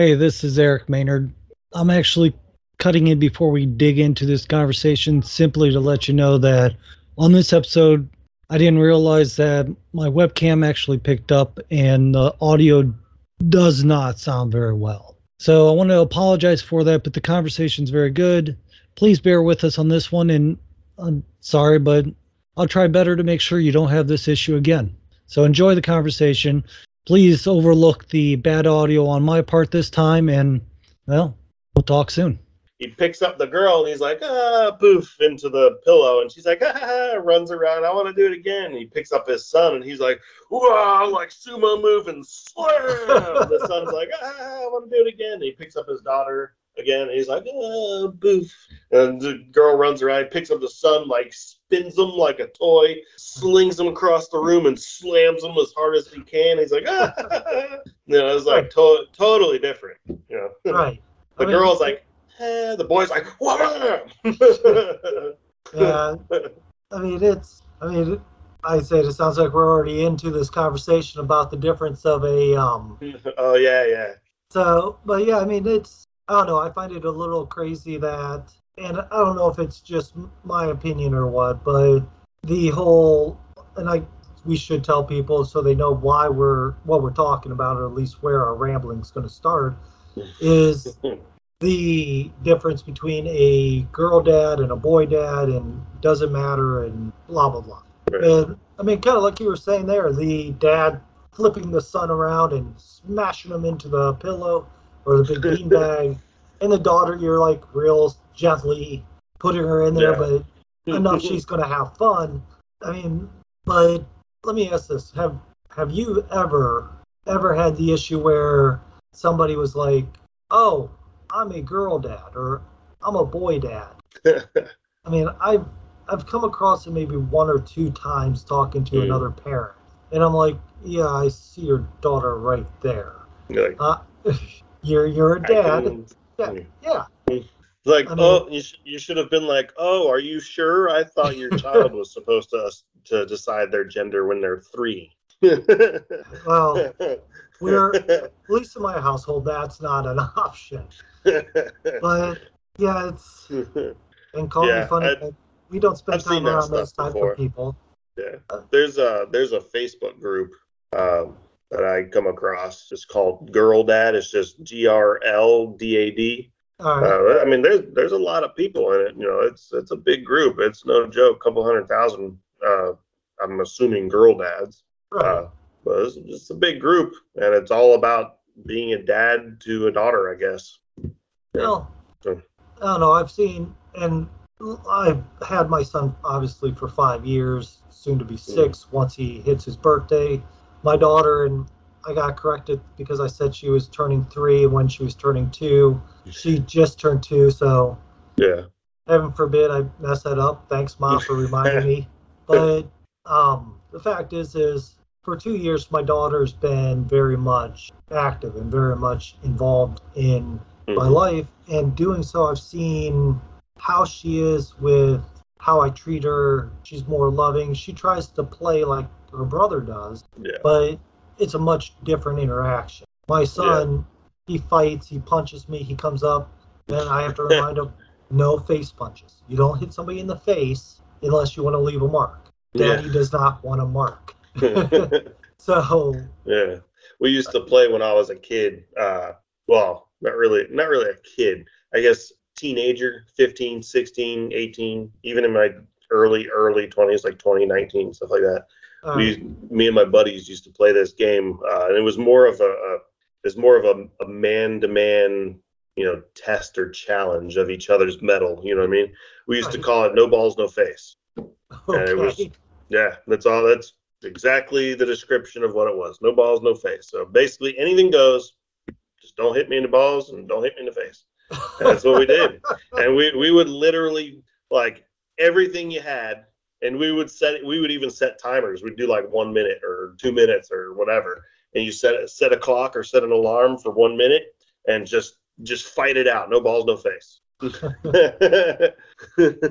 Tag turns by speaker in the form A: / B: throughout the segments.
A: Hey, this is Eric Maynard. I'm actually cutting in before we dig into this conversation simply to let you know that on this episode, I didn't realize that my webcam actually picked up and the audio does not sound very well. So I want to apologize for that, but the conversation's very good. Please bear with us on this one, and I'm sorry, but I'll try better to make sure you don't have this issue again. So enjoy the conversation. Please overlook the bad audio on my part this time, and well, we'll talk soon.
B: He picks up the girl and he's like, ah, poof, into the pillow. And she's like, ah, runs around. I want to do it again. And he picks up his son and he's like, wow, like sumo move and slam. the son's like, ah, I want to do it again. And he picks up his daughter again. And he's like, ah, boof. And the girl runs around, picks up the son, like spins him like a toy, slings him across the room, and slams him as hard as he can. He's like, ah. you know, it's like to- totally different. You know,
C: Right.
B: the
C: I mean,
B: girl's like, eh, the boy's like!
C: Yeah. I mean, it's. I mean, I said it sounds like we're already into this conversation about the difference of a. Um.
B: oh yeah, yeah.
C: So, but yeah, I mean, it's. I don't know. I find it a little crazy that, and I don't know if it's just my opinion or what, but the whole, and I, we should tell people so they know why we're what we're talking about, or at least where our rambling's going to start, is the difference between a girl dad and a boy dad and doesn't matter and blah blah blah.
B: Right.
C: And I mean, kind of like you were saying there, the dad flipping the son around and smashing him into the pillow or the big bean bag, and the daughter, you're like real gently putting her in there,
B: Yeah.
C: but enough she's gonna have fun. I mean, but let me ask this: Have have you ever ever had the issue where somebody was like, "Oh, I'm a girl dad," or "I'm a boy dad"? I mean, I've I've come across it maybe one or two times talking to
B: Mm.
C: another parent, and I'm like, "Yeah, I see your daughter right there.
B: You're like,
C: Uh, you're you're a dad. Yeah, yeah,
B: like,
C: I mean-
B: oh, you, sh- you should have been like, oh, are you sure? I thought your child was supposed to to decide their gender when they're three.
C: Well, we're at least in my household, that's not an option. But yeah, it's and call
B: Yeah,
C: me funny.
B: I-
C: we don't spend
B: I've
C: time around those type
B: before.
C: of people.
B: Yeah, there's a there's a Facebook group um, that I come across. It's called Girl Dad. It's just G R L D A D. Uh, I mean, there's there's a lot of people in it. You know, it's it's a big group. It's no joke. couple hundred thousand. Uh, I'm assuming girl dads.
C: right.
B: Uh, but it's, it's a big group, and it's all about being a dad to a daughter, I guess.
C: Well,
B: So-
C: I don't know. I've seen, and I've had my son obviously for five years, soon to be six once he hits his birthday. My daughter, and I got corrected because I said she was turning three when she was turning two. She just turned two, so
B: Yeah.
C: heaven forbid I mess that up. Thanks, mom, for reminding me. But um, the fact is, is for two years, my daughter's been very much active and very much involved in my
B: Mhm.
C: life. And doing so, I've seen how she is with how I treat her. She's more loving. She tries to play like her brother does,
B: Yeah.
C: but it's a much different interaction. My son, he fights, he punches me, he comes up, and I have to remind him no face punches. You don't hit somebody in the face unless you want to leave a mark. Daddy does not want a mark. So,
B: yeah. We used to play when I was a kid. Uh, well, not really, not really a kid. I guess teenager, 15, 16, 18, even in my early, early 20s, like 20, 19, stuff like that.
C: Uh,
B: we me and my buddies used to play this game uh, and it was more of a, a it was more of a, a man-to-man you know test or challenge of each other's mettle you know what i mean? We used to call it no balls no face. And it was- yeah that's all that's exactly the description of what it was no balls no face. So basically anything goes. Just don't hit me in the balls and don't hit me in the face. And that's what we did. And we we would literally like everything you had and we would set we would even set timers we'd do like one minute or two minutes or whatever and you set set a clock or set an alarm for one minute and just just fight it out no balls no face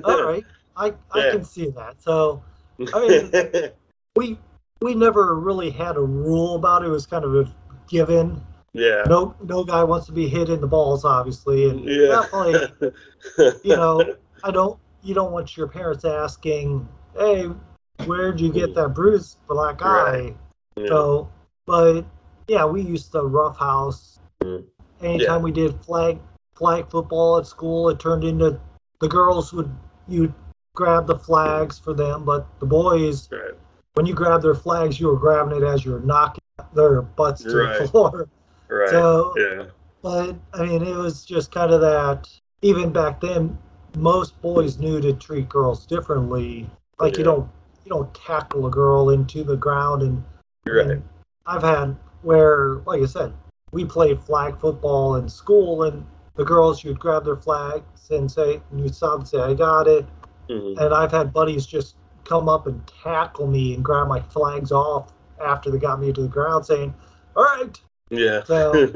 C: All right, I, I
B: Yeah.
C: can see that. So I mean, we we never really had a rule about it. It was kind of a given.
B: Yeah.
C: No, no guy wants to be hit in the balls, obviously, and
B: Yeah.
C: definitely, you know, I don't. You don't want your parents asking, "Hey, where'd you get that bruise, black eye?"
B: Right. Yeah.
C: So, but yeah, we used to roughhouse.
B: Mhm.
C: Anytime we did flag flag football at school, it turned into the girls would you grab the flags for them, but the boys,
B: Right.
C: when you grab their flags, you were grabbing it as you were knocking their butts to
B: Right.
C: the floor.
B: Right.
C: So,
B: yeah.
C: but I mean, it was just kind of that. Even back then, most boys knew to treat girls differently. Like you
B: Yeah.
C: don't you don't tackle a girl into the ground and
B: right.
C: and I've had where, like I said, we played flag football in school, and the girls you'd grab their flags and say, and you'd stop and say, "I got it."
B: Mhm.
C: And I've had buddies just come up and tackle me and grab my flags off after they got me to the ground, saying, "All right."
B: Yeah.
C: So,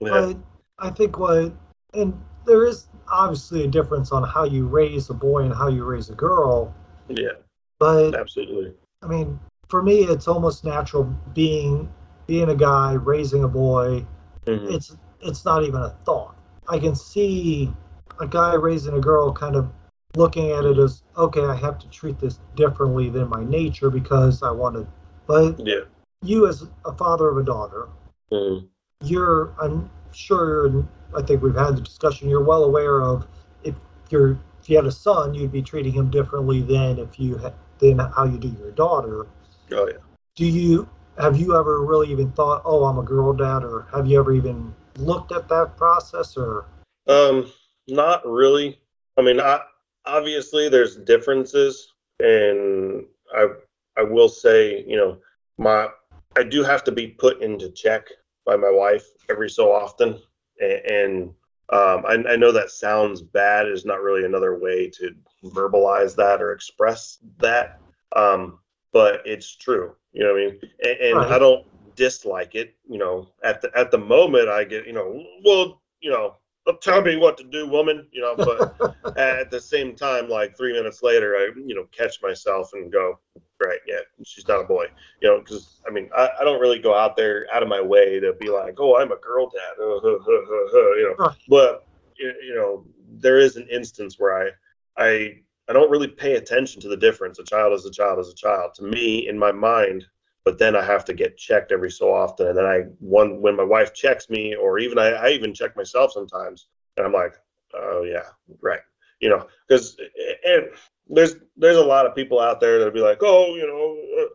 B: yeah.
C: but I think what, and there is obviously a difference on how you raise a boy and how you raise a girl,
B: Yeah.
C: but
B: Absolutely.
C: I mean, for me, it's almost natural being being a guy raising a boy.
B: Mhm.
C: It's it's not even a thought. I can see a guy raising a girl kind of looking at it as okay, I have to treat this differently than my nature because I want to. But
B: Yeah.
C: you, as a father of a daughter,
B: Mhm.
C: you're I'm sure, and I think we've had the discussion. You're well aware of if you're if you had a son, you'd be treating him differently than if you had, than how you do your daughter
B: Oh yeah.
C: do you have you ever really even thought oh i'm a girl dad or have you ever even looked at that process or
B: Um, not really. I mean, I, obviously there's differences, and I I will say, you know, my I do have to be put into check by my wife every so often, and, and um, I, I know that sounds bad. Is not really another way to verbalize that or express that, um, but it's true. You know what I mean? And, and
C: Right.
B: I don't dislike it. You know, at the at the moment, I get you know, well, you know, tell me what to do, woman. You know, but at the same time, like three minutes later, I you know catch myself and go, right, yeah, she's not a boy. You know, because I mean, I, I don't really go out there out of my way to be like, oh, I'm a girl dad, uh, huh, huh, huh, you know. But you you know, there is an instance where I I I don't really pay attention to the difference. A child is a child is a child to me in my mind. But then I have to get checked every so often, and then I one when my wife checks me, or even I, I even check myself sometimes, and I'm like, oh yeah, right, you know, because and eh, eh, there's there's a lot of people out there that'll be like, oh, you know,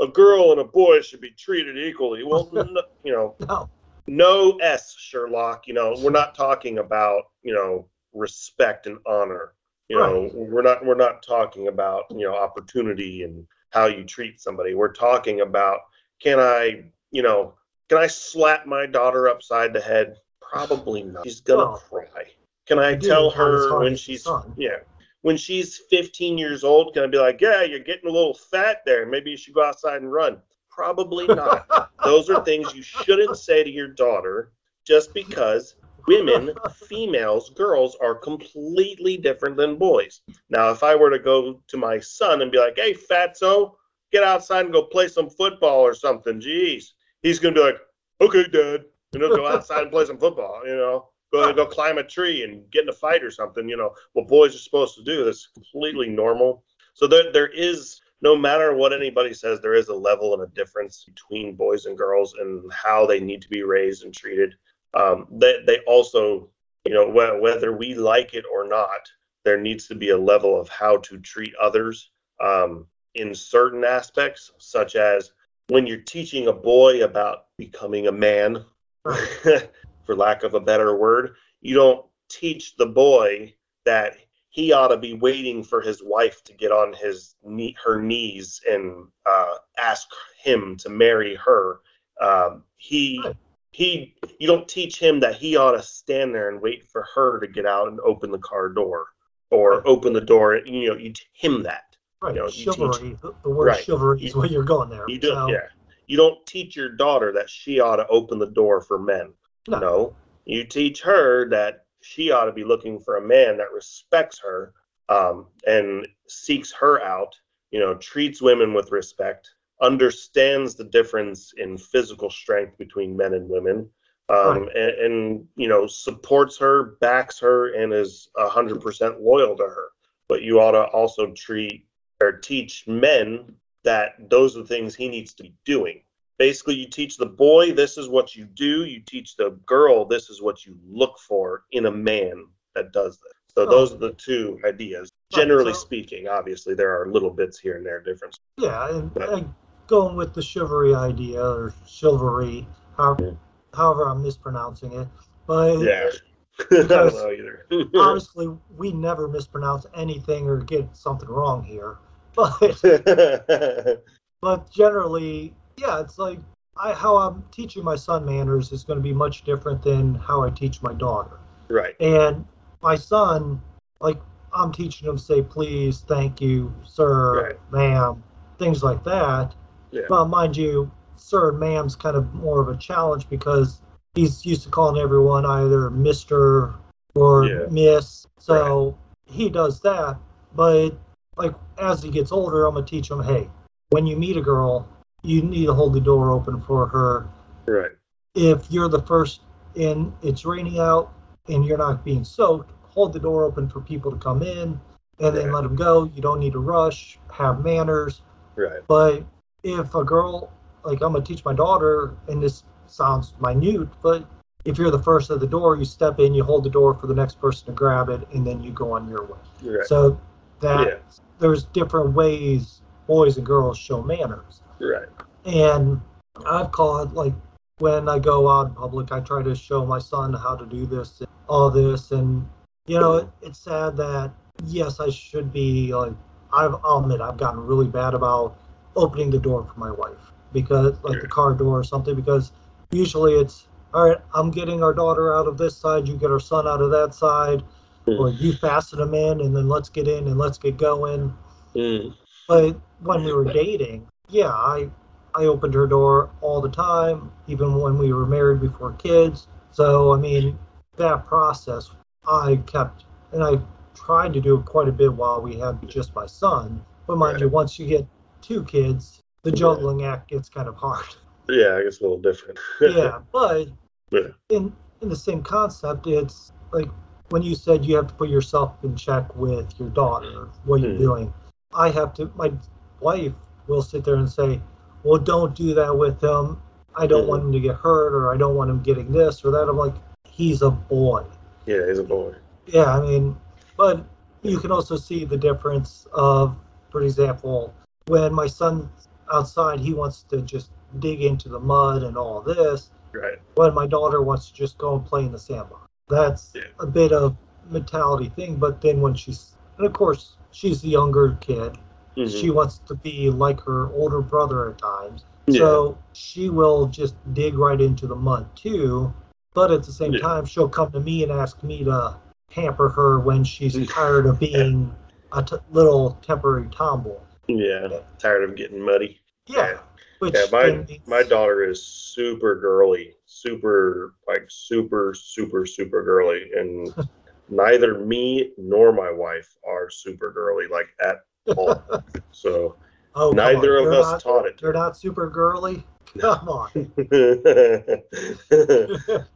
B: a, a girl and a boy should be treated equally. Well, no, you know,
C: no
B: no S, Sherlock. You know, we're not talking about you know respect and honor. You know,
C: Right.
B: we're not we're not talking about you know opportunity and how you treat somebody. We're talking about can I you know can I slap my daughter upside the head? Probably not. She's gonna
C: Well,
B: cry. Can I tell
C: it not as
B: her when she's yeah when she's 15 years old? Can I be like, yeah, you're getting a little fat there. Maybe you should go outside and run. Probably not. Those are things you shouldn't say to your daughter just because women, females, girls are completely different than boys. Now, if I were to go to my son and be like, hey, fatso, get outside and go play some football or something, geez, he's going to be like, okay, dad. And he'll go outside and play some football, you know, go, go climb a tree and get in a fight or something, you know, what boys are supposed to do. That's completely normal. So there, there is no matter what anybody says, there is a level and a difference between boys and girls and how they need to be raised and treated. Um, they, they also, you know, wh- whether we like it or not, there needs to be a level of how to treat others um, in certain aspects, such as when you're teaching a boy about becoming a man, for lack of a better word, you don't teach the boy that he ought to be waiting for his wife to get on his knee, her knees and uh, ask him to marry her. Um, he he you don't teach him that he ought to stand there and wait for her to get out and open the car door or open the door. You know, you teach him that.
C: right
B: you know, you teach-
C: the, the word
B: Right.
C: chivalry is
B: You-
C: where you're going there
B: You do,
C: so,
B: yeah. You don't teach your daughter that she ought to open the door for men.
C: No.
B: No, you teach her that she ought to be looking for a man that respects her um, and seeks her out. You know, treats women with respect, understands the difference in physical strength between men and women, um, and, and you know supports her, backs her, and is hundred percent loyal to her. But you ought to also treat or teach men that those are the things he needs to be doing. Basically, you teach the boy this is what you do. You teach the girl this is what you look for in a man that does this. So
C: Oh.
B: those are the two ideas. Generally
C: so-
B: speaking, obviously there are little bits here and there difference.
C: Yeah, and, and going with the chivalry idea or chivalry, however, however I'm mispronouncing it. But
B: Yeah. I don't know either.
C: honestly, we never mispronounce anything or get something wrong here. But but generally, yeah, it's like I how I'm teaching my son manners is going to be much different than how I teach my daughter.
B: right.
C: And my son, like I'm teaching him to say please, thank you, sir,
B: Right.
C: ma'am, things like that.
B: Yeah.
C: But mind you, sir and ma'am's kind of more of a challenge because he's used to calling everyone either Mister or
B: Yeah.
C: Miss. So he does that. But like as he gets older, I'm gonna teach him, hey, when you meet a girl, you need to hold the door open for her.
B: Right.
C: If you're the first in, it's raining out, and you're not being soaked, hold the door open for people to come in, and then
B: Right.
C: let them go. You don't need to rush. Have manners.
B: Right.
C: But if a girl, like I'm gonna teach my daughter, and this sounds minute, but if you're the first at the door, you step in, you hold the door for the next person to grab it, and then you go on your way.
B: Right.
C: So that
B: Yeah.
C: there's different ways boys and girls show manners.
B: Right.
C: And I've caught like when I go out in public, I try to show my son how to do this, and all this, and you know, it, it's sad that yes, I should be like I've I'll admit I've gotten really bad about opening the door for my wife because like the car door or something because usually it's all right. I'm getting our daughter out of this side, you get our son out of that side, or you fasten them in, and then let's get in and let's get going.
B: Mm.
C: But when we were dating, yeah, I I opened her door all the time, even when we were married before kids. So I mean, that process I kept, and I tried to do it quite a bit while we had just my son. But mind you, once you get two kids, the juggling act gets kind of hard.
B: Yeah, I guess a little different.
C: yeah, but
B: Yeah.
C: in in the same concept, it's like when you said you have to put yourself in check with your daughter, what you're
B: Mhm.
C: doing. I have to. My wife will sit there and say, "Well, don't do that with him. I don't
B: Mhm.
C: want him to get hurt, or I don't want him getting this or that." I'm like, "He's a boy."
B: Yeah, he's a boy.
C: Yeah, I mean, but you can also see the difference of, for example, when my son's outside, he wants to just dig into the mud and all this
B: Right.
C: when my daughter wants to just go and play in the sandbox. That's
B: Yeah.
C: a bit of mentality thing. But then when she's, and of course, she's the younger kid.
B: Mhm.
C: She wants to be like her older brother at times.
B: Yeah.
C: So she will just dig right into the mud too. But at the same
B: Yeah.
C: time, she'll come to me and ask me to pamper her when she's tired of being a t- little temporary tomboy.
B: yeah. Tired of getting muddy.
C: Yeah. Which
B: Yeah, my my daughter is super girly, super like super super super girly, and neither me nor my wife are super girly like at. so
C: oh,
B: neither of us
C: not-
B: taught it.
C: You're not super girly. Come on.
B: a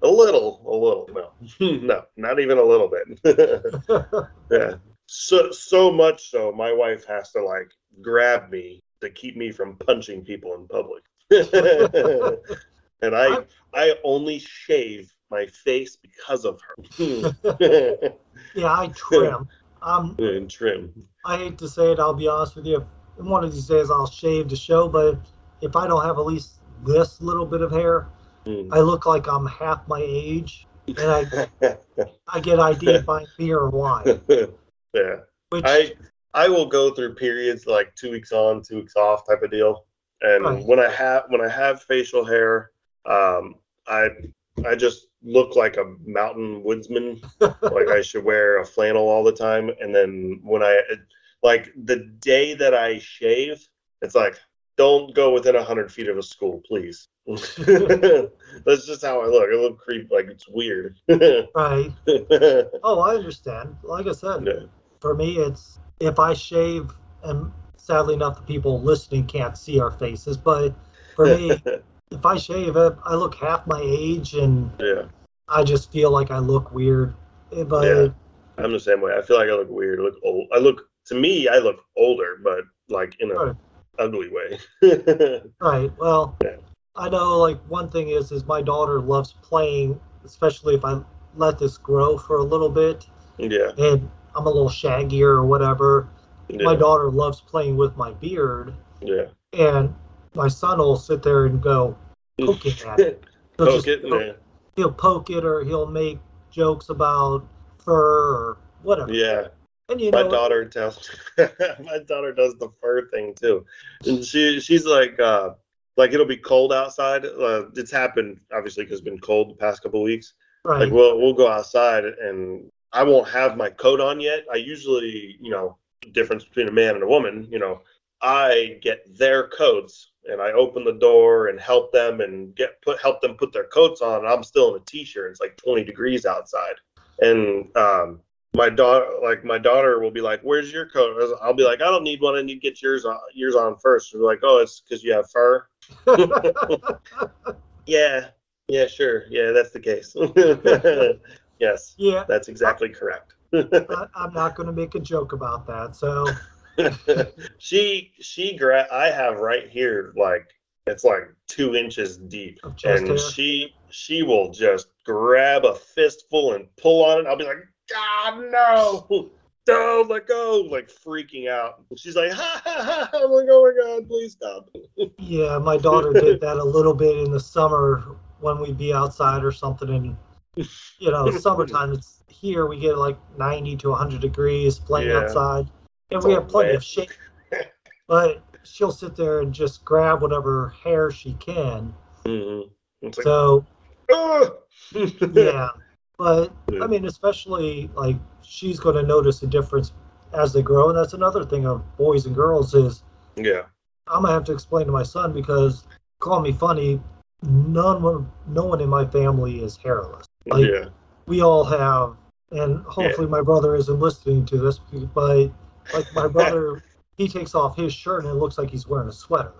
B: little, a little, no, no, not even a little bit. yeah, so so much so, my wife has to like grab me to keep me from punching people in public. and I I only shave my face because of her.
C: yeah, I trim. Um,
B: and trim.
C: I hate to say it. I'll be honest with you. One of these days I'll shave to show, but if I don't have at least this little bit of hair,
B: Mm.
C: I look like I'm half my age, and I I get ID'd buying beer or wine.
B: yeah.
C: Which
B: I I will go through periods like two weeks on, two weeks off type of deal. And
C: Right.
B: when I have when I have facial hair, um, I I just look like a mountain woodsman. like I should wear a flannel all the time. And then when I like the day that I shave, it's like don't go within a hundred feet of a school, please. That's just how I look. I look creep like it's weird.
C: right. Oh, I understand. Like I said,
B: Yeah.
C: for me, it's if I shave, and sadly enough, the people listening can't see our faces, but for me, if I shave, I, I look half my age, and
B: Yeah.
C: I just feel like I look weird. Eh, But
B: Yeah. I'm the same way. I feel like I look weird. I look old. I look to me, I look older, but like in a
C: Right.
B: ugly way.
C: right, well,
B: Yeah.
C: I know like one thing is is my daughter loves playing, especially if I let this grow for a little bit,
B: yeah.
C: and I'm a little shaggier or whatever.
B: Yeah.
C: My daughter loves playing with my beard,
B: yeah.
C: and my son will sit there and go poking at it. He'll
B: Poke
C: just-
B: it. Yeah.
C: He'll poke it, or he'll make jokes about fur or whatever.
B: Yeah.
C: And you
B: my
C: know,
B: daughter tells my daughter does the fur thing too and she she's like uh like it'll be cold outside uh, it's happened obviously because it's been cold the past couple weeks
C: right?
B: like we'll we'll go outside and i won't have my coat on yet i usually you know difference between a man and a woman you know i get their coats and i open the door and help them and get put help them put their coats on. And i'm still in a t-shirt. It's like 20 degrees outside. And um my daughter like my daughter will be like where's your coat? I'll be like i don't need one. I need to get yours on yours on first. She'll be like oh it's because you have fur. Yeah. Yeah sure. Yeah that's the case. Yes.
C: Yeah,
B: that's exactly correct.
C: I, I'm not going to make a joke about that. So,
B: she she gra- i have right here like it's like two inches deep and
C: hair?
B: she she will just grab a fistful and pull on it i'll be like god no don't let go like freaking out she's like ha ha ha i'm oh like oh my god please stop
C: yeah, my daughter did that a little bit in the summer when we'd be outside or something. And, you know, summertime, it's here we get like 90 to 100 degrees playing
B: Yeah.
C: outside. And we have plenty of shade. But she'll sit there and just grab whatever hair she can.
B: Mhm. it's like
C: So,
B: "Ah!"
C: yeah. But
B: Yeah.
C: I mean, especially like she's going to notice a difference as they grow, and that's another thing of boys and girls is
B: yeah
C: I'm gonna have to explain to my son because call me funny, none one, no one in my family is hairless. Like
B: yeah
C: we all have, and hopefully my brother isn't listening to this, but like my brother, he takes off his shirt and it looks like he's wearing a sweater.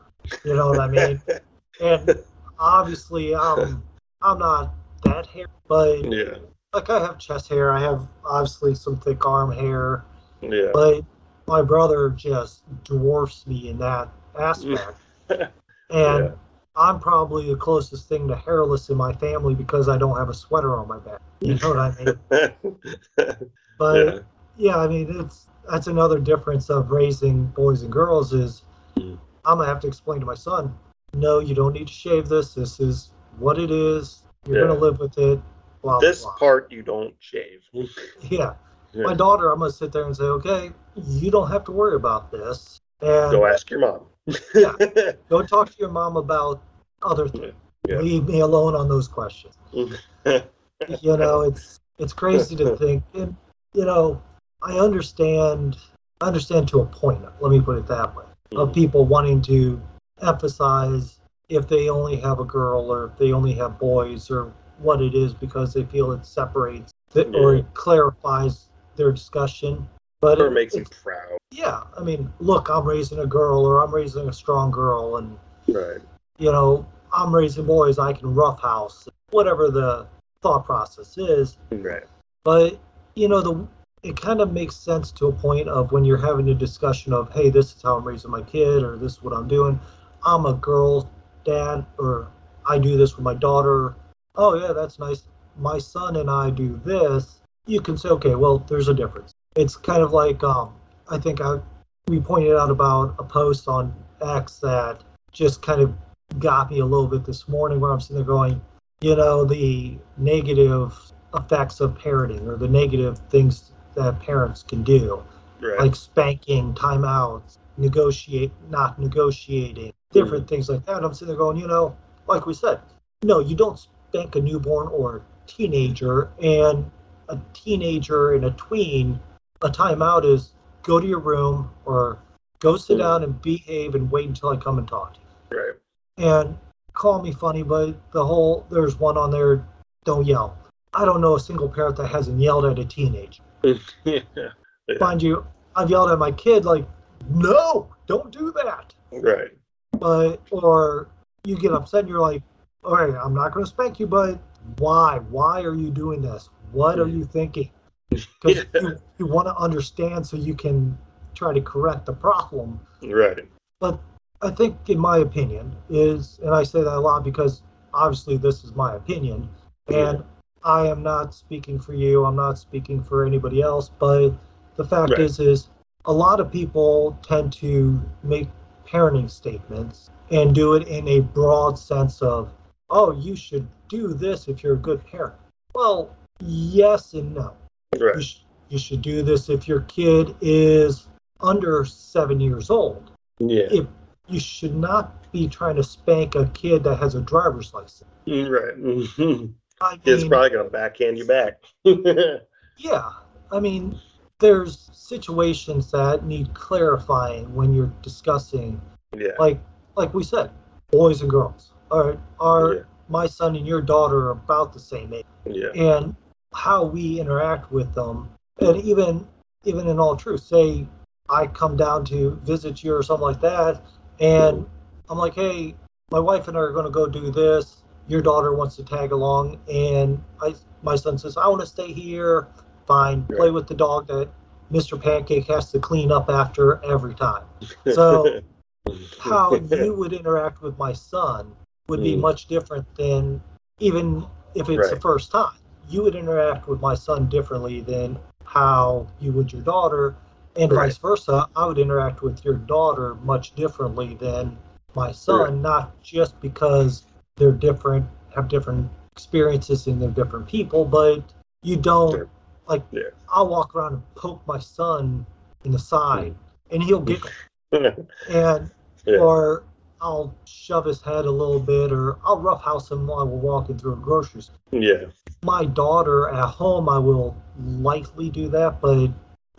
C: You know what I mean? And obviously, I'm I'm not that hair, but
B: yeah
C: like I have chest hair, I have obviously some thick arm hair,
B: yeah
C: but my brother just dwarfs me in that aspect. And
B: Yeah.
C: I'm probably the closest thing to hairless in my family because I don't have a sweater on my back. You know what I mean? But
B: yeah
C: yeah, I mean it's that's another difference of raising boys and girls is
B: Mm.
C: I'm gonna have to explain to my son, no, you don't need to shave this. This is what it is. You're
B: Yeah.
C: gonna live with it. Blah
B: this
C: blah. blah.
B: part you don't shave
C: Yeah.
B: Yeah.
C: My daughter, I'm gonna sit there and say, okay, you don't have to worry about this. And
B: go ask your mom
C: Yeah. Go talk to your mom about other things.
B: Yeah.
C: Leave me alone on those questions. You know, it's it's crazy to think. And you know, I understand. I understand to a point. Let me put it that way. Of mm-hmm. people wanting to emphasize if they only have a girl or if they only have boys or what it is because they feel it separates the, or it clarifies their discussion. But
B: or
C: it-
B: makes him proud
C: yeah, I mean, look, I'm raising a girl or I'm raising a strong girl, and
B: right
C: you know, I'm raising boys, I can roughhouse, whatever the thought process is.
B: right
C: But, you know, the it kind of makes sense to a point of when you're having a discussion of, hey, this is how I'm raising my kid, or this is what I'm doing. I'm a girl dad, or I do this with my daughter. Oh, yeah, that's nice. My son and I do this. You can say, okay, well, there's a difference. It's kind of like, um, I think I, we pointed out about a post on X that just kind of got me a little bit this morning where I'm sitting there going, you know, the negative effects of parenting or the negative things that parents can do,
B: right
C: like spanking, timeouts, negotiate, not negotiating, different things like that. I'm sitting there going, you know, like we said, no, you don't spank a newborn or a teenager, and a teenager and a tween, a timeout is go to your room or go sit
B: Mm.
C: down and behave and wait until I come and talk to you
B: right
C: and call me funny, but the whole there's one on there, don't yell. I don't know a single parent that hasn't yelled at a teenager.
B: yeah
C: Mind you, I've yelled at my kid like, no, don't do that.
B: right
C: But or you get upset and you're like, all right, I'm not going to spank you, but why? Why are you doing this? What are you thinking? Because you, you want to understand so you can try to correct the problem.
B: Right.
C: But I think, in my opinion, is, and I say that a lot because obviously this is my opinion, and I am not speaking for you. I'm not speaking for anybody else. But the fact
B: Right.
C: is, is a lot of people tend to make parenting statements and do it in a broad sense of, oh, you should do this if you're a good parent. Well, yes and no. You, sh- you should do this if your kid is under seven years old.
B: Yeah.
C: If you should not be trying to spank a kid that has a driver's license.
B: Mm, right. Mm-hmm.
C: I
B: It's
C: mean,
B: probably gonna backhand you back. yeah.
C: yeah. I mean, there's situations that need clarifying when you're discussing, Yeah. like like we said, boys and girls. Are are
B: Yeah.
C: my son and your daughter are about the same age?
B: Yeah.
C: and how we interact with them and even even in all truth say i come down to visit you or something like that and i'm like hey my wife and i are going to go do this your daughter wants to tag along and i my son says i want to stay here fine play
B: Right.
C: with the dog that mr pancake has to clean up after every time So, how you would interact with my son would be
B: Mm.
C: much different than even if it's the first time. You would interact with my son differently than how you would your daughter, and
B: Right.
C: vice versa. I would interact with your daughter much differently than my son,
B: Right.
C: not just because they're different, have different experiences and they're different people, but you don't
B: Sure.
C: like.
B: Yeah.
C: I'll walk around and poke my son in the side, and he'll giggle, and
B: Yeah.
C: or I'll shove his head a little bit, or I'll roughhouse him while we're walking through a grocery store.
B: yeah.
C: My daughter at home, I will lightly do that, but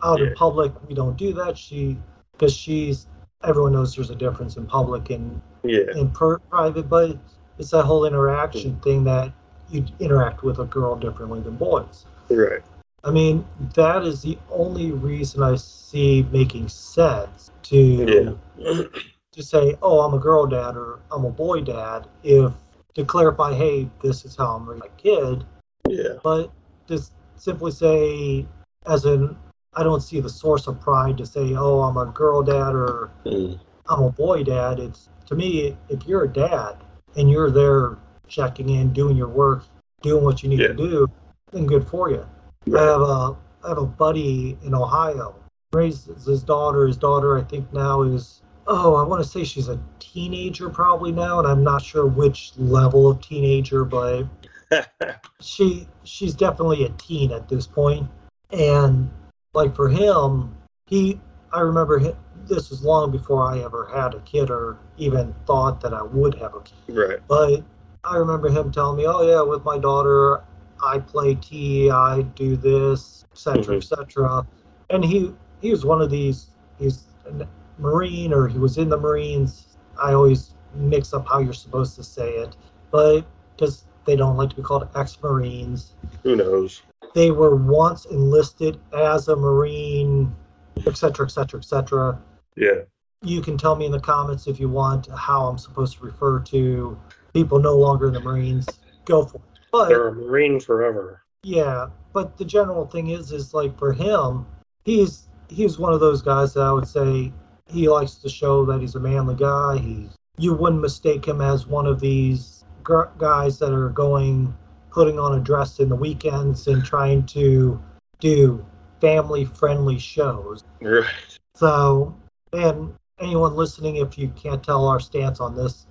C: out
B: Yeah.
C: in public, we don't do that. She, because she's, everyone knows there's a difference in public and
B: Yeah.
C: in per, private, but it's that whole interaction thing that you interact with a girl differently than boys.
B: Right.
C: I mean, that is the only reason I see making sense to
B: Yeah.
C: to say, oh, I'm a girl dad or I'm a boy dad, if to clarify, hey, this is how I'm raising my kid,
B: Yeah.
C: but just simply say, as in, I don't see the source of pride to say, oh, I'm a girl dad or
B: Mm.
C: I'm a boy dad. It's to me, if you're a dad and you're there checking in, doing your work, doing what you need
B: Yeah.
C: to do, then good for you. I have a I have a buddy in Ohio. Raises his daughter. His daughter, I think now is oh, I want to say she's a teenager probably now, and I'm not sure which level of teenager, but she she's definitely a teen at this point. And like for him, he I remember him, this was long before I ever had a kid or even thought that I would have a kid.
B: right.
C: But I remember him telling me, "Oh yeah, with my daughter, I play T, I do this, etc.,
B: Mhm.
C: etc." And he he was one of these. He's a Marine, or he was in the Marines. I always mix up how you're supposed to say it, but because they don't like to be called ex-Marines,
B: Who knows?
C: they were once enlisted as a Marine, etc., etc., etc
B: Yeah.
C: you can tell me in the comments if you want how I'm supposed to refer to people no longer in the Marines. Go for it. But
B: They're a Marine forever.
C: yeah, but the general thing is, is like for him, he's he's one of those guys that I would say he likes to show that he's a manly guy. He's you wouldn't mistake him as one of these guys that are going putting on a dress in the weekends and trying to do family friendly shows.
B: Right.
C: So, and anyone listening, if you can't tell our stance on this,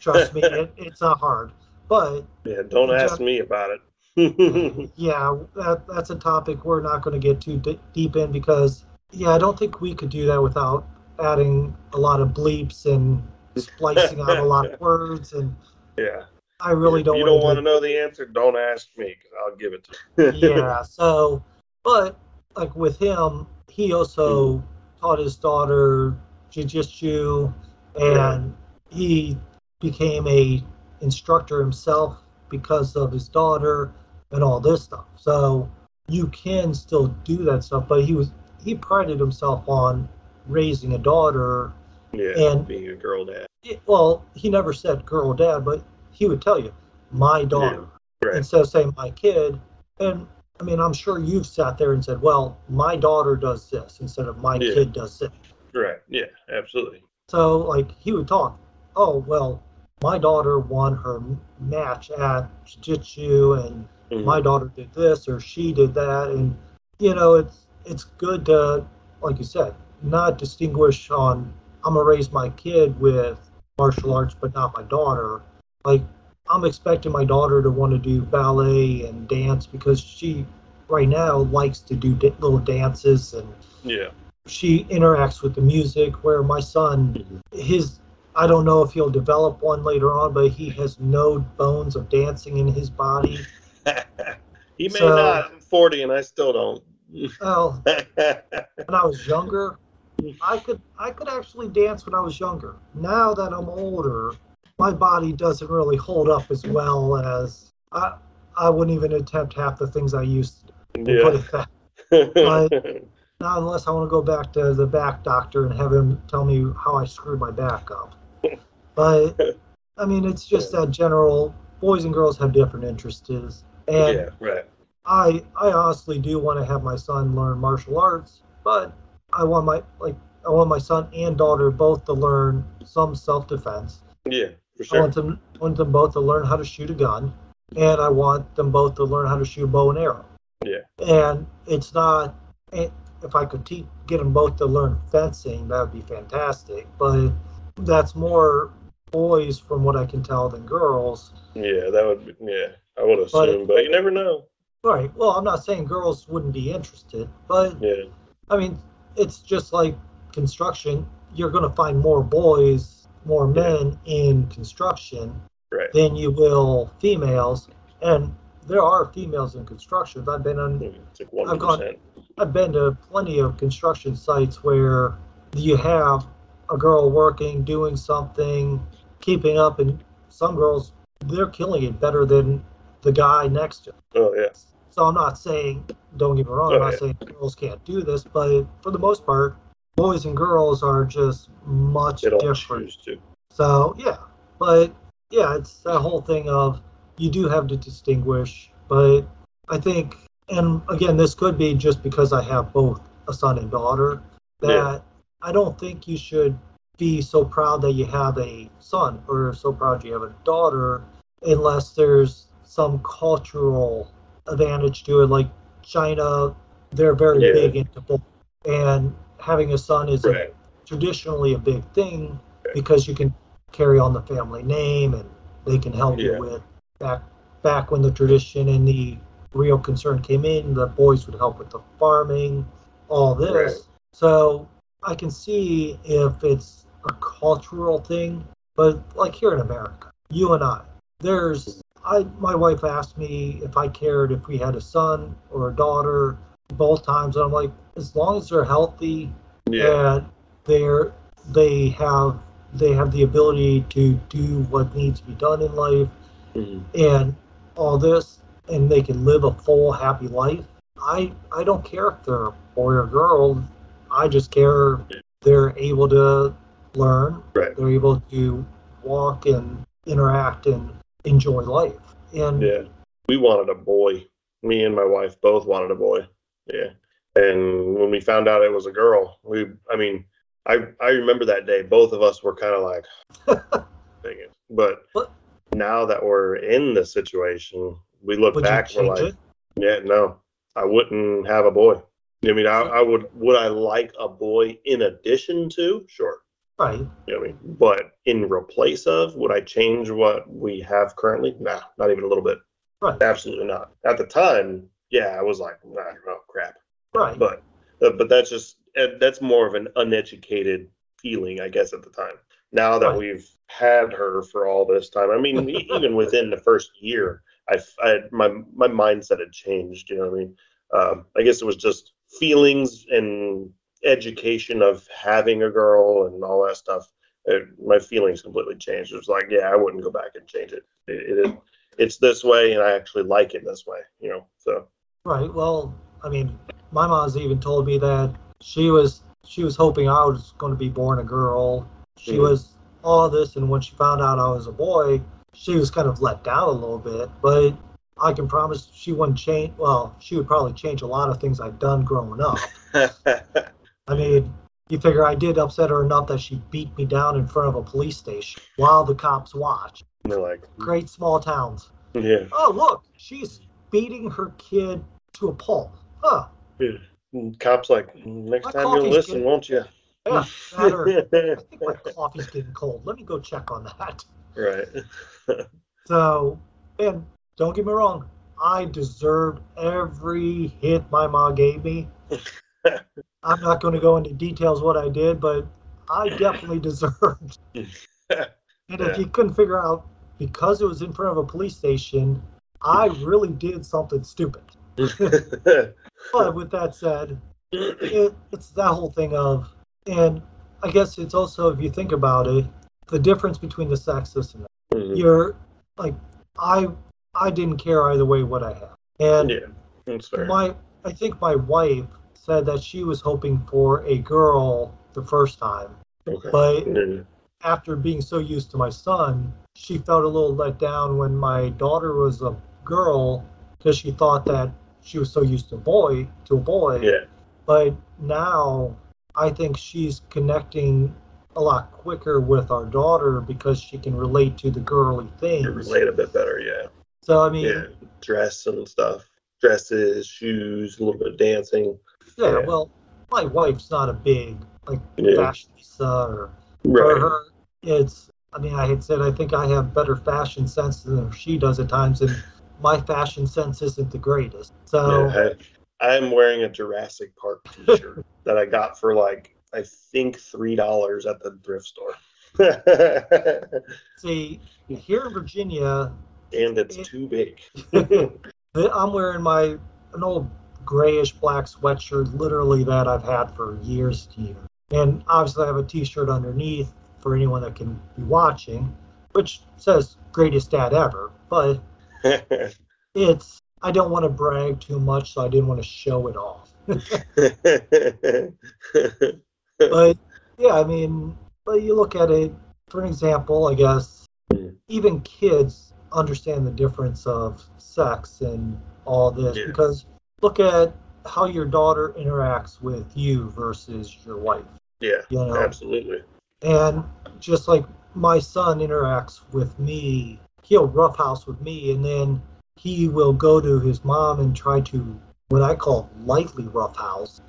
C: trust me, it, it's not hard. But
B: Yeah. Don't ask
C: Jeff-
B: me about it.
C: yeah, that, that's a topic we're not going to get too d- deep in because, yeah, I don't think we could do that without adding a lot of bleeps and splicing out a lot of words. And
B: yeah.
C: I really
B: If
C: don't
B: you don't
C: want
B: want to know the answer, don't ask me because I'll give it to you.
C: yeah. So, but like with him, he also taught his daughter jujitsu, and he became a instructor himself because of his daughter and all this stuff. So you can still do that stuff, but he was he prided himself on raising a daughter
B: Yeah,
C: And-
B: being a girl dad.
C: It- well, he never said girl dad, but he would tell you my daughter
B: Right.
C: instead of saying my kid. And I mean, I'm sure you've sat there and said, well, my daughter does this instead of my
B: Yeah.
C: kid does this.
B: Right. Yeah. Absolutely.
C: So like he would talk, oh well, my daughter won her match at jiu-jitsu and
B: Mhm.
C: my daughter did this or she did that and you know it's it's good to like you said not distinguish on i'm gonna raise my kid with martial arts but not my daughter like i'm expecting my daughter to want to do ballet and dance because she right now likes to do little dances and
B: Yeah.
C: she interacts with the music where my son his i don't know if he'll develop one later on but he has no bones of dancing in his body
B: he may
C: So-
B: not. I'm 40 and I still don't.
C: well when I was younger, I could I could actually dance when I was younger. Now that I'm older, my body doesn't really hold up as well as I I wouldn't even attempt half the things I used to put it that. Not unless I want to go back to the back doctor and have him tell me how I screwed my back up. But I mean, it's just that general boys and girls have different interests, and
B: yeah. Right.
C: I I honestly do want to have my son learn martial arts, but I want my like I want my son and daughter both to learn some self-defense.
B: Yeah. For
C: I want them want them both to learn how to shoot a gun, and I want them both to learn how to shoot bow and arrow.
B: Yeah.
C: And it's not if I could teach get them both to learn fencing, that would be fantastic. But that's more boys, from what I can tell, than girls.
B: Yeah. That would. Be, yeah. I would
C: But-
B: assume, but you never know.
C: Right. Well, I'm not saying girls wouldn't be interested, but
B: Yeah.
C: I mean, it's just like construction. You're going to find more boys, more men in construction
B: Right.
C: than you will females. And there are females in construction. I've been on,
B: like
C: I've gone- I've been to plenty of construction sites where you have a girl working, doing something, keeping up, and some girls they're killing it better than the guy next to. Them.
B: Oh yeah.
C: So I'm not saying, don't get me wrong, I'm
B: Oh,
C: not
B: yeah.
C: saying girls can't do this, but for the most part, boys and girls are just much different. So yeah, but yeah, it's that whole thing of you do have to distinguish, but I think, and again, this could be just because I have both a son and daughter, that
B: Yeah.
C: I don't think you should be so proud that you have a son or so proud you have a daughter unless there's some cultural advantage to it. Like China, they're very
B: Yeah.
C: big into both, and having a son is a traditionally a big thing because you can carry on the family name and they can help
B: Yeah.
C: you with back back when the tradition and the real concern came in the boys would help with the farming all this
B: Right.
C: so i can see if it's a cultural thing but like here in america you and i there's i my wife asked me if i cared if we had a son or a daughter both times and i'm like as long as they're healthy
B: Yeah.
C: and they're they have they have the ability to do what needs to be done in life
B: Mhm.
C: and all this and they can live a full happy life i i don't care if they're a boy or girl i just care they're able to learn
B: Right.
C: they're able to walk and interact and enjoy life and
B: Yeah. We wanted a boy. Me and my wife both wanted a boy. Yeah. And when we found out it was a girl, we I mean, I I remember that day both of us were kind of like dang it. But
C: What?
B: now that we're in the situation, we look
C: would
B: back we're like,
C: it
B: yeah, no. I wouldn't have a boy. I mean, I, I would would I like a boy in addition to? Sure.
C: right
B: You know I mean? But in replace of, would I change what we have currently? Nah, not even a little bit.
C: right
B: Absolutely not. At the time, yeah, I was like, nah, oh crap.
C: Right
B: But uh, but that's just uh, that's more of an uneducated feeling, I guess, at the time. Now that
C: Right.
B: we've had her for all this time, I mean, even within the first year, I, I my my mindset had changed. You know what I mean? Um, I guess it was just feelings and education of having a girl and all that stuff. It, my feelings completely changed. It was like, yeah, I wouldn't go back and change it. It, it is it's this way, and I actually like it this way. You know, so
C: Right. Well, I mean, my mom's even told me that she was she was hoping I was going to be born a girl, she
B: Mhm.
C: was all this, and when she found out I was a boy, she was kind of let down a little bit. But I can promise she wouldn't change. Well, she would probably change a lot of things I'd done growing up. I mean, you figure I did upset her enough that she beat me down in front of a police station while the cops watched.
B: They're like,
C: Great small towns.
B: yeah.
C: Oh, look, she's beating her kid to a pulp. Huh.
B: Cops like, next
C: My
B: time you'll listen,
C: good."
B: won't you?
C: Yeah, or, I think my coffee's getting cold. Let me go check on that.
B: right.
C: So, and don't get me wrong, I deserved every hit my mom gave me. I'm not going to go into details what I did, but I definitely deserved. And
B: Yeah.
C: if you couldn't figure out, because it was in front of a police station, I really did something stupid. But with that said, it, it's that whole thing of, and I guess it's also, if you think about it, the difference between the sexes and
B: Mhm.
C: you're like, I I didn't care either way what I had, and
B: yeah, that's fair.
C: my I think my wife said that she was hoping for a girl the first time,
B: okay.
C: but
B: Yeah.
C: after being so used to my son, she felt a little let down when my daughter was a girl because she thought that she was so used to a boy to a boy.
B: yeah.
C: But now I think she's connecting a lot quicker with our daughter because she can relate to the girly
B: You relate a bit better, yeah.
C: So I mean,
B: Yeah. Dress and stuff. Dresses, shoes, a little bit of dancing.
C: yeah,
B: Yeah.
C: well, my wife's not a big like
B: Yeah.
C: fashionista or for her it's I mean I had said I think I have better fashion sense than she does at times and my fashion sense isn't the greatest. So
B: Yeah, I, I'm wearing a Jurassic Park T-shirt that I got for like I think three dollars at the thrift store,
C: see here in Virginia and
B: it's too big.
C: I'm wearing my an old grayish black sweatshirt, literally that I've had for years to years. And obviously, I have a T-shirt underneath for anyone that can be watching, which says "greatest dad ever." But it's I don't want to brag too much, so I didn't want to show it off. but yeah, I mean, but you look at it for an example, I guess
B: Mm.
C: even kids understand the difference of sex and all this
B: Yeah.
C: because look at how your daughter interacts with you versus your wife,
B: yeah,
C: you know,
B: absolutely.
C: and just like my son interacts with me, he'll roughhouse with me, and then he will go to his mom and try to what I call lightly roughhouse,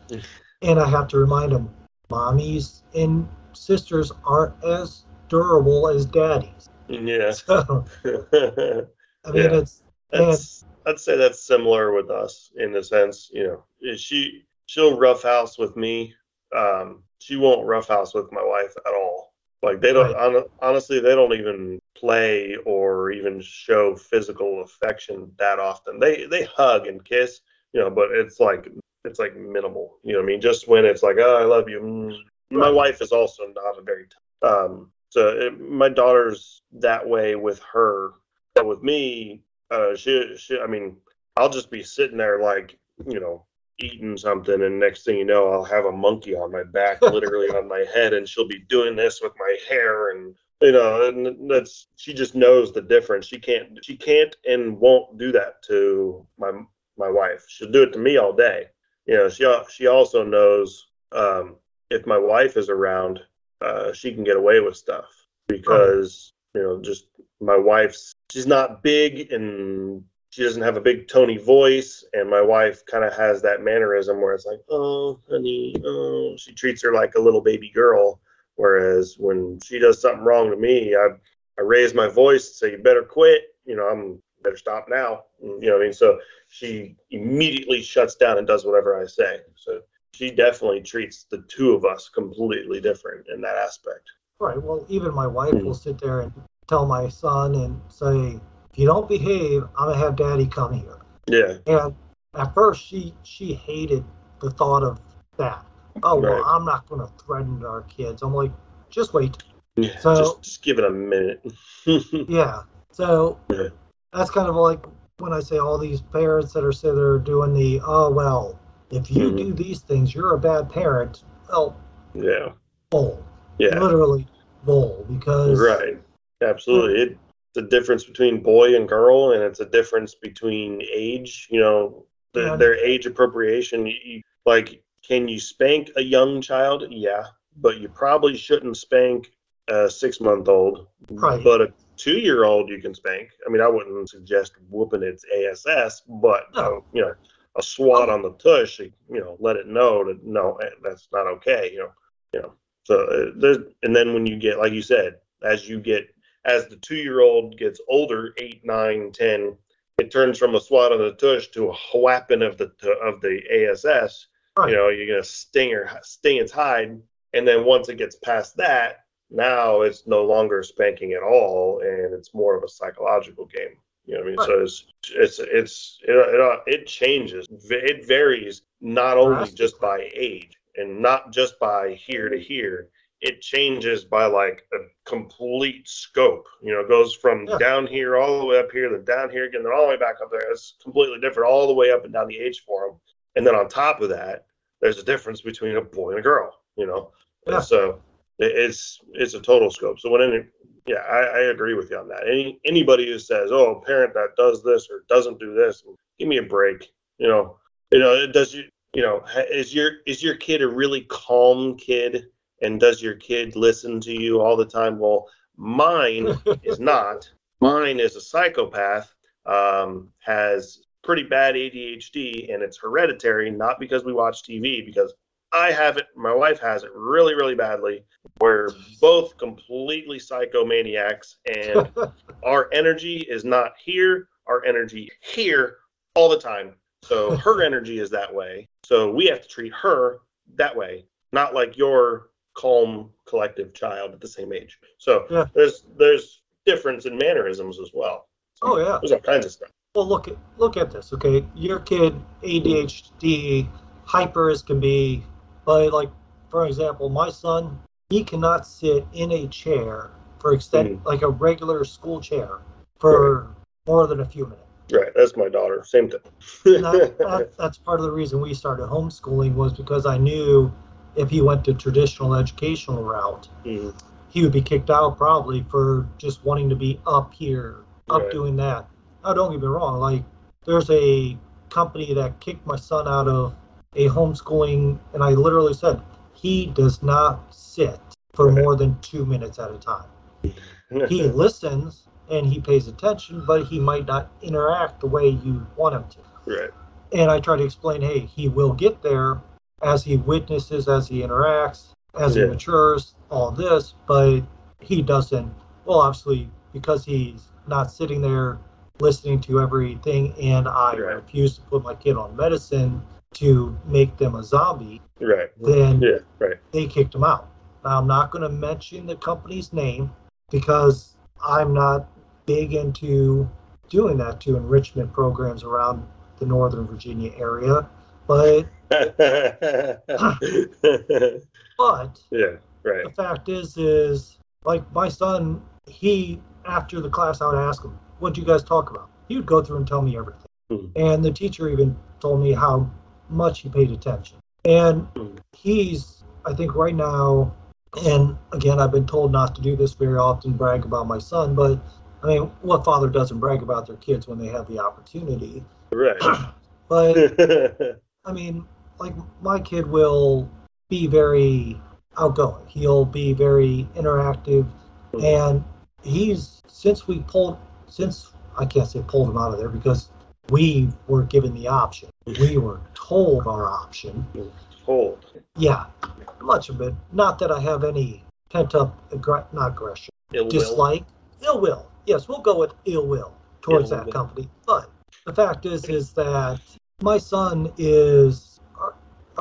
C: and I have to remind him, mommies and sisters aren't as durable as daddies.
B: Yeah.
C: So I mean,
B: Yeah.
C: it's
B: That's I'd say that's similar with us in the sense, you know, is she she'll roughhouse with me. Um, she won't roughhouse with my wife at all. Like they don't hon- honestly, they don't even play or even show physical affection that often. They they hug and kiss, you know, but it's like it's like minimal. You know what I mean? Just when it's like, oh, I love you. Mm. My
C: Right.
B: wife is also not a very um. So it, my daughter's that way with her, but with me, uh, she, she, I mean, I'll just be sitting there like, you know, eating something, and next thing you know, I'll have a monkey on my back, literally on my head, and she'll be doing this with my hair, and you know, and that's she just knows the difference. She can't, she can't, and won't do that to my my wife. She'll do it to me all day. You know, she she also knows um, if my wife is around, uh, she can get away with stuff because you know, just my wife's she's not big and she doesn't have a big tony voice and my wife kind of has that mannerism where it's like oh honey oh she treats her like a little baby girl. Whereas when she does something wrong to me i i raise my voice and say you better quit. You know i'm better stop now. You know what i mean? So she immediately shuts down and does whatever i say. So she definitely treats the two of us completely different in that aspect.
C: Right. Well, even my wife
B: Mm.
C: will sit there and tell my son and say, "If you don't behave, I'm gonna have Daddy come here."
B: yeah
C: And at first, she she hated the thought of that. Oh well, I'm not gonna threaten our kids. I'm like, just wait.
B: Yeah,
C: So-
B: just, just give it a minute.
C: Yeah. So
B: Yeah.
C: that's kind of like when I say all these parents that are sitting there doing the, oh well, if you
B: Mhm.
C: do these things, you're a bad parent. Well,
B: yeah,
C: bull.
B: yeah,
C: Literally, bowl because
B: Right. Absolutely. It's a difference between boy and girl, and it's a difference between age. You know, the,
C: Yeah.
B: their age appropriation. You, like, can you spank a young child? Yeah, but you probably shouldn't spank a six-month-old.
C: Right.
B: But a two-year-old you can spank. I mean, I wouldn't suggest whooping its ass, but
C: No.
B: uh, you know, a swat on the tush. You know, let it know that no, eh, that's not okay. You know, you know. So uh, there's, and then when you get, like you said, as you get, as the two-year-old gets older, eight, nine, ten, it turns from a swat on the tush to a whapping of the of the ASS.
C: Right.
B: You know, you're gonna sting or sting its hide, and then once it gets past that, now it's no longer spanking at all, and it's more of a psychological game. You know what I mean?
C: Right.
B: So it's it's it's it, it, it changes. It varies not only just by age and not just by here to here. It changes by like a complete scope. You know, it goes from
C: Yeah.
B: down here all the way up here, then down here again, then all the way back up there. It's completely different all the way up and down the age form. And then on top of that, there's a difference between a boy and a girl. You know,
C: Yeah.
B: And so it's it's a total scope. So when any yeah, I, I agree with you on that. Any anybody who says, "Oh, a parent that does this or doesn't do this," give me a break. You know, you know, does you you know is your is your kid a really calm kid, and does your kid listen to you all the time? Well, mine is not. Mine is a psychopath. Um, has pretty bad ADHD, and it's hereditary, not because we watch TV, because I have it, my wife has it really, really badly. We're both completely psychomaniacs, and our energy is not here. Our energy here all the time. So her energy is that way. So we have to treat her that way, not like your calm, collective child at the same age. So
C: Yeah.
B: there's there's difference in mannerisms as well.
C: oh yeah.
B: There's all kinds of stuff.
C: Well, look at look at this. Okay, your kid ADHD, hyper as can be, but like for example, my son, he cannot sit in a chair for extended, mm. like a regular school chair, for more than a few minutes.
B: Right. That's my daughter. Same thing.
C: That, that, that's part of the reason we started homeschooling was because I knew if he went the traditional educational route,
B: Mhm.
C: he would be kicked out probably for just wanting to be up here, up
B: Right.
C: doing that. Now, don't get me wrong. Like, there's a company that kicked my son out of a homeschooling, and I literally said he does not sit for
B: Right.
C: more than two minutes at a time. He listens and he pays attention, but he might not interact the way you want him to.
B: right.
C: And I try to explain, hey, he will get there as he witnesses, as he interacts, as
B: Yeah.
C: he matures, all this, but he doesn't, well, obviously, because he's not sitting there listening to everything, and I
B: Right.
C: refuse to put my kid on medicine to make them a zombie,
B: Right.
C: then
B: Yeah. Right.
C: they kicked him out. Now, I'm not going to mention the company's name because I'm not big into doing that to enrichment programs around the Northern Virginia area. But but
B: yeah. Right.
C: the fact is is like my son, he after the class I would ask him, What'd you guys talk about? He would go through and tell me everything.
B: Hmm.
C: And the teacher even told me how much he paid attention. And
B: Hmm.
C: he's I think right now and again I've been told not to do this very often, brag about my son, but I mean what father doesn't brag about their kids when they have the opportunity?
B: Right.
C: But I mean, like my kid will be very outgoing. He'll be very interactive, mm-hmm. and he's since we pulled since I can't say pulled him out of there because we were given the option. We were told our option.
B: Hold.
C: Yeah, much of it. Not that I have any pent up aggr- not aggression,
B: Ill will.
C: dislike, ill will. Yes, we'll go with ill will towards
B: Ill
C: that
B: will.
C: company. But the fact is, is that my son is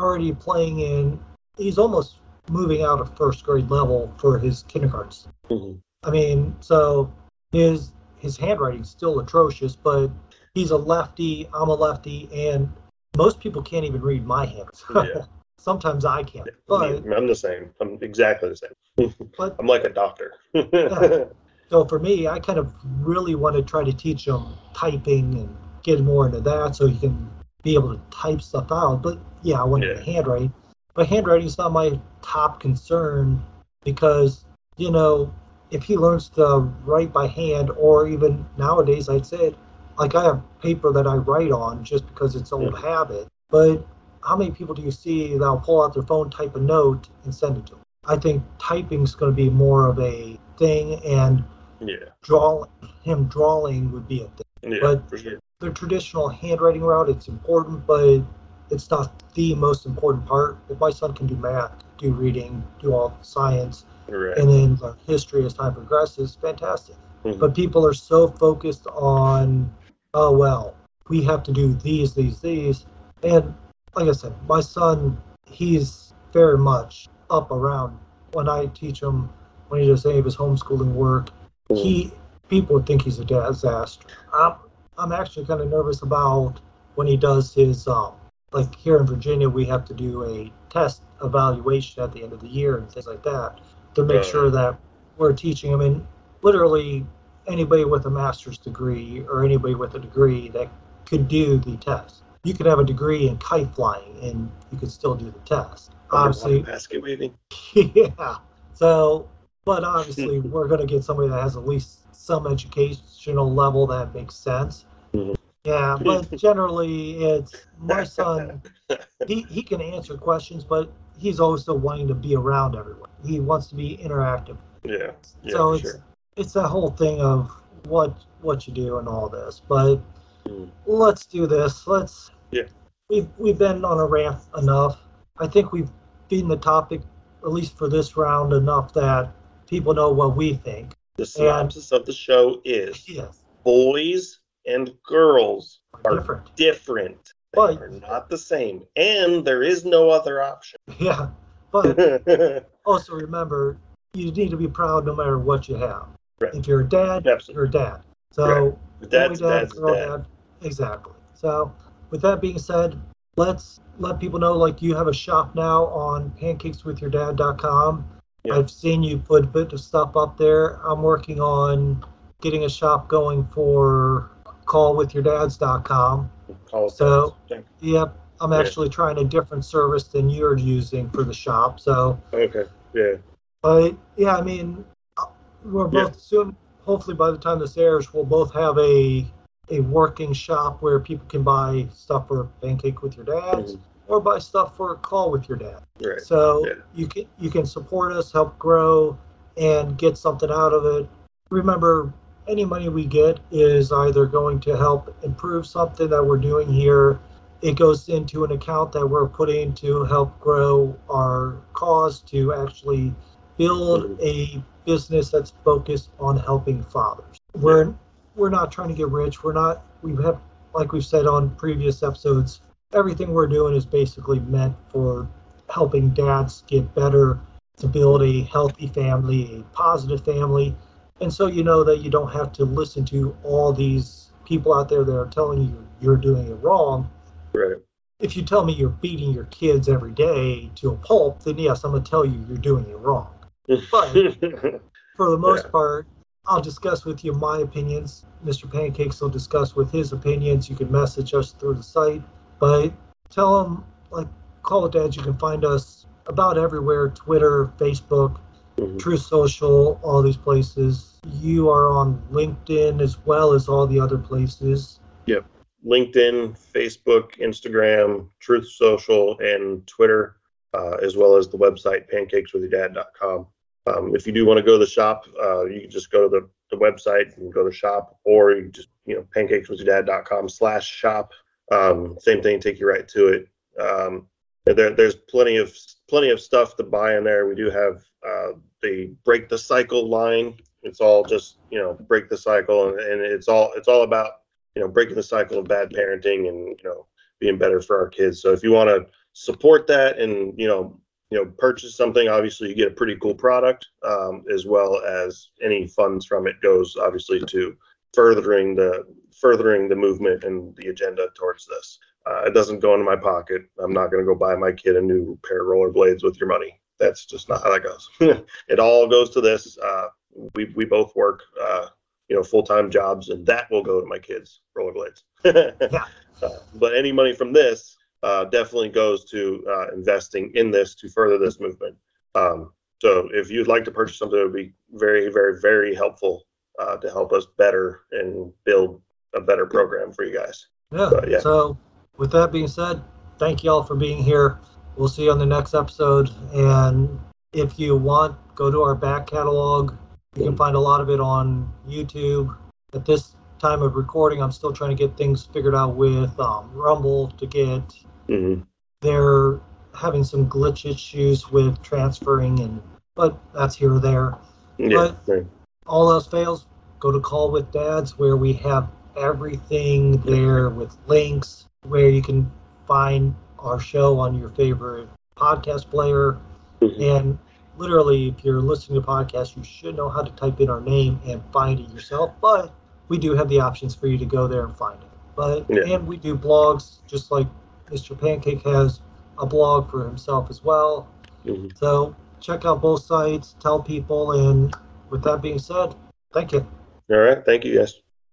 C: already playing in. He's almost moving out of first grade level for his kindergarten.
B: Mhm.
C: I mean, so his his handwriting's still atrocious, but he's a lefty. I'm a lefty, and most people can't even read my handwriting.
B: Yeah.
C: Sometimes I can't, but
B: I'm the same. I'm exactly the same.
C: but
B: I'm like a doctor.
C: So for me, I kind of really want to try to teach him typing and get more into that so he can be able to type stuff out. But yeah, I want him to
B: Yeah.
C: handwrite. But handwriting is not my top concern because you know, if he learns to write by hand, or even nowadays, I'd say, like I have paper that I write on just because it's old
B: Mhm.
C: habit. But how many people do you see that'll pull out their phone, type a note, and send it to them? I think typing's going to be more of a thing, and
B: Yeah.
C: draw him drawing would be a thing.
B: Yeah.
C: But-
B: sure.
C: The traditional handwriting route, it's important, but it's not the most important part. If my son can do math, do reading, do all science,
B: Right.
C: and then learn history as time progresses, fantastic.
B: Mhm.
C: But people are so focused on, oh well, we have to do these, these, these, and like I said, my son, he's very much up around when I teach him when he does any of his homeschooling work. He people would think he's a disaster. I'm I'm actually kind of nervous about when he does his um like here in Virginia we have to do a test evaluation at the end of the year and things like that to make
B: Uh.
C: sure that we're teaching him and literally anybody with a master's degree or anybody with a degree that could do the test. You could have a degree in kite flying and you could still do the test. Obviously,
B: basket weaving.
C: yeah. So, but obviously, we're going to get somebody that has at least some educational level that makes sense.
B: Mhm.
C: Yeah, but generally, it's my son. He he can answer questions, but he's also wanting to be around everyone. He wants to be interactive.
B: Yeah. Yeah.
C: so it's
B: sure.
C: it's that whole thing of what what you do and all this. But
B: Mm.
C: let's do this. Let's.
B: Yeah.
C: We've we've been on a rant enough. I think we've beaten the topic, at least for this round, enough that people know what we think.
B: The synopsis of the show is
C: Yes,
B: boys and girls are
C: different.
B: different. They
C: But-
B: are not the same. And there is no other option.
C: Yeah, but also remember, you need to be proud no matter what you have.
B: Right.
C: If you're a dad,
B: Absolutely.
C: you're a dad. So
B: Right. Dad's
C: boy dad,
B: dad's
C: girl
B: dad.
C: Exactly. So with that being said, let's let people know like you have a shop now on pancakeswithyourdad.com.
B: Yeah.
C: I've seen you put a bit of stuff up there. I'm working on getting a shop going for callwithyourdads.com.
B: Call
C: So-. Yep, I'm
B: Yeah.
C: actually trying a different service than you're using for the shop. So,
B: Okay. Yeah.
C: but yeah, I mean, uh, we're both soon. Hopefully, by the time this airs, we'll both have a a working shop where people can buy stuff for Pancake with Your Dads
B: Mhm.
C: Or buy stuff for a Call with Your Dad.
B: Right.
C: So
B: Yeah.
C: you can you can support us, help grow, and get something out of it. Remember, any money we get is either going to help improve something that we're doing here. It goes into an account that we're putting to help grow our cause to actually build
B: Mhm.
C: a business that's focused on helping fathers. We're we're not trying to get rich. We're not we have like we've said on previous episodes, everything we're doing is basically meant for helping dads get better to build a healthy family, a positive family. And so you know that you don't have to listen to all these people out there that are telling you you're doing it wrong.
B: Right.
C: If you tell me you're beating your kids every day to a pulp, then yes, I'm going to tell you you're doing it wrong. But for the most
B: Yeah.
C: part, I'll discuss with you my opinions. Mr. Pancakes will discuss with his opinions. You can message us through the site, but tell them like Call It Dads. You can find us about everywhere: Twitter, Facebook,
B: Mhm.
C: Truth Social, all these places. You are on LinkedIn as well as all the other places. Yep.
B: LinkedIn, Facebook, Instagram, Truth Social, and Twitter, uh, as well as the website pancakeswithyourdad.com. Um, if you do want to go to the shop, uh, you can just go to the, the website and go to shop, or you just you know pancakeswithyourdad.com slash shop. Um, same thing, take you right to it. Um, there, there's plenty of plenty of stuff to buy in there. We do have uh, the break the cycle line. It's all just you know break the cycle, and, and it's all it's all about you know breaking the cycle of bad parenting and you know being better for our kids. So if you want to support that and you know you know purchase something, obviously you get a pretty cool product, um, as well as any funds from it goes obviously to furthering the furthering the movement and the agenda towards this. Uh, it doesn't go into my pocket. I'm not going to go buy my kid a new pair of rollerblades with your money. That's just not how that goes. it all goes to this. Uh, we we both work. Uh, you know, full-time jobs, and that will go to my kids' rollerblades. Uh, but any money from this uh, definitely goes to uh, investing in this to further this movement. Um, So if you'd like to purchase something, it would be very, very, very helpful uh, to help us better and build a better program for you guys.
C: Yeah.
B: But, yeah.
C: So, with that being said, thank you all for being here. We'll see you on the next episode. And if you want, go to our back catalog. You can find a lot of it on YouTube. At this time of recording, I'm still trying to get things figured out with um, Rumble to get.
B: hmm
C: They're having some glitch issues with transferring, and but that's here or there.
B: Yeah. right.
C: all else fails, go to Call with Dads, where we have everything there with links, where you can find our show on your favorite podcast player.
B: Mhm.
C: And literally, if you're listening to podcasts, you should know how to type in our name and find it yourself. But we do have the options for you to go there and find it. But
B: Yeah.
C: and we do blogs, just like Mr. Pancake has a blog for himself as well.
B: Mhm.
C: So check out both sites, tell people, and with that being said, thank you.
B: All right. Thank you, guys.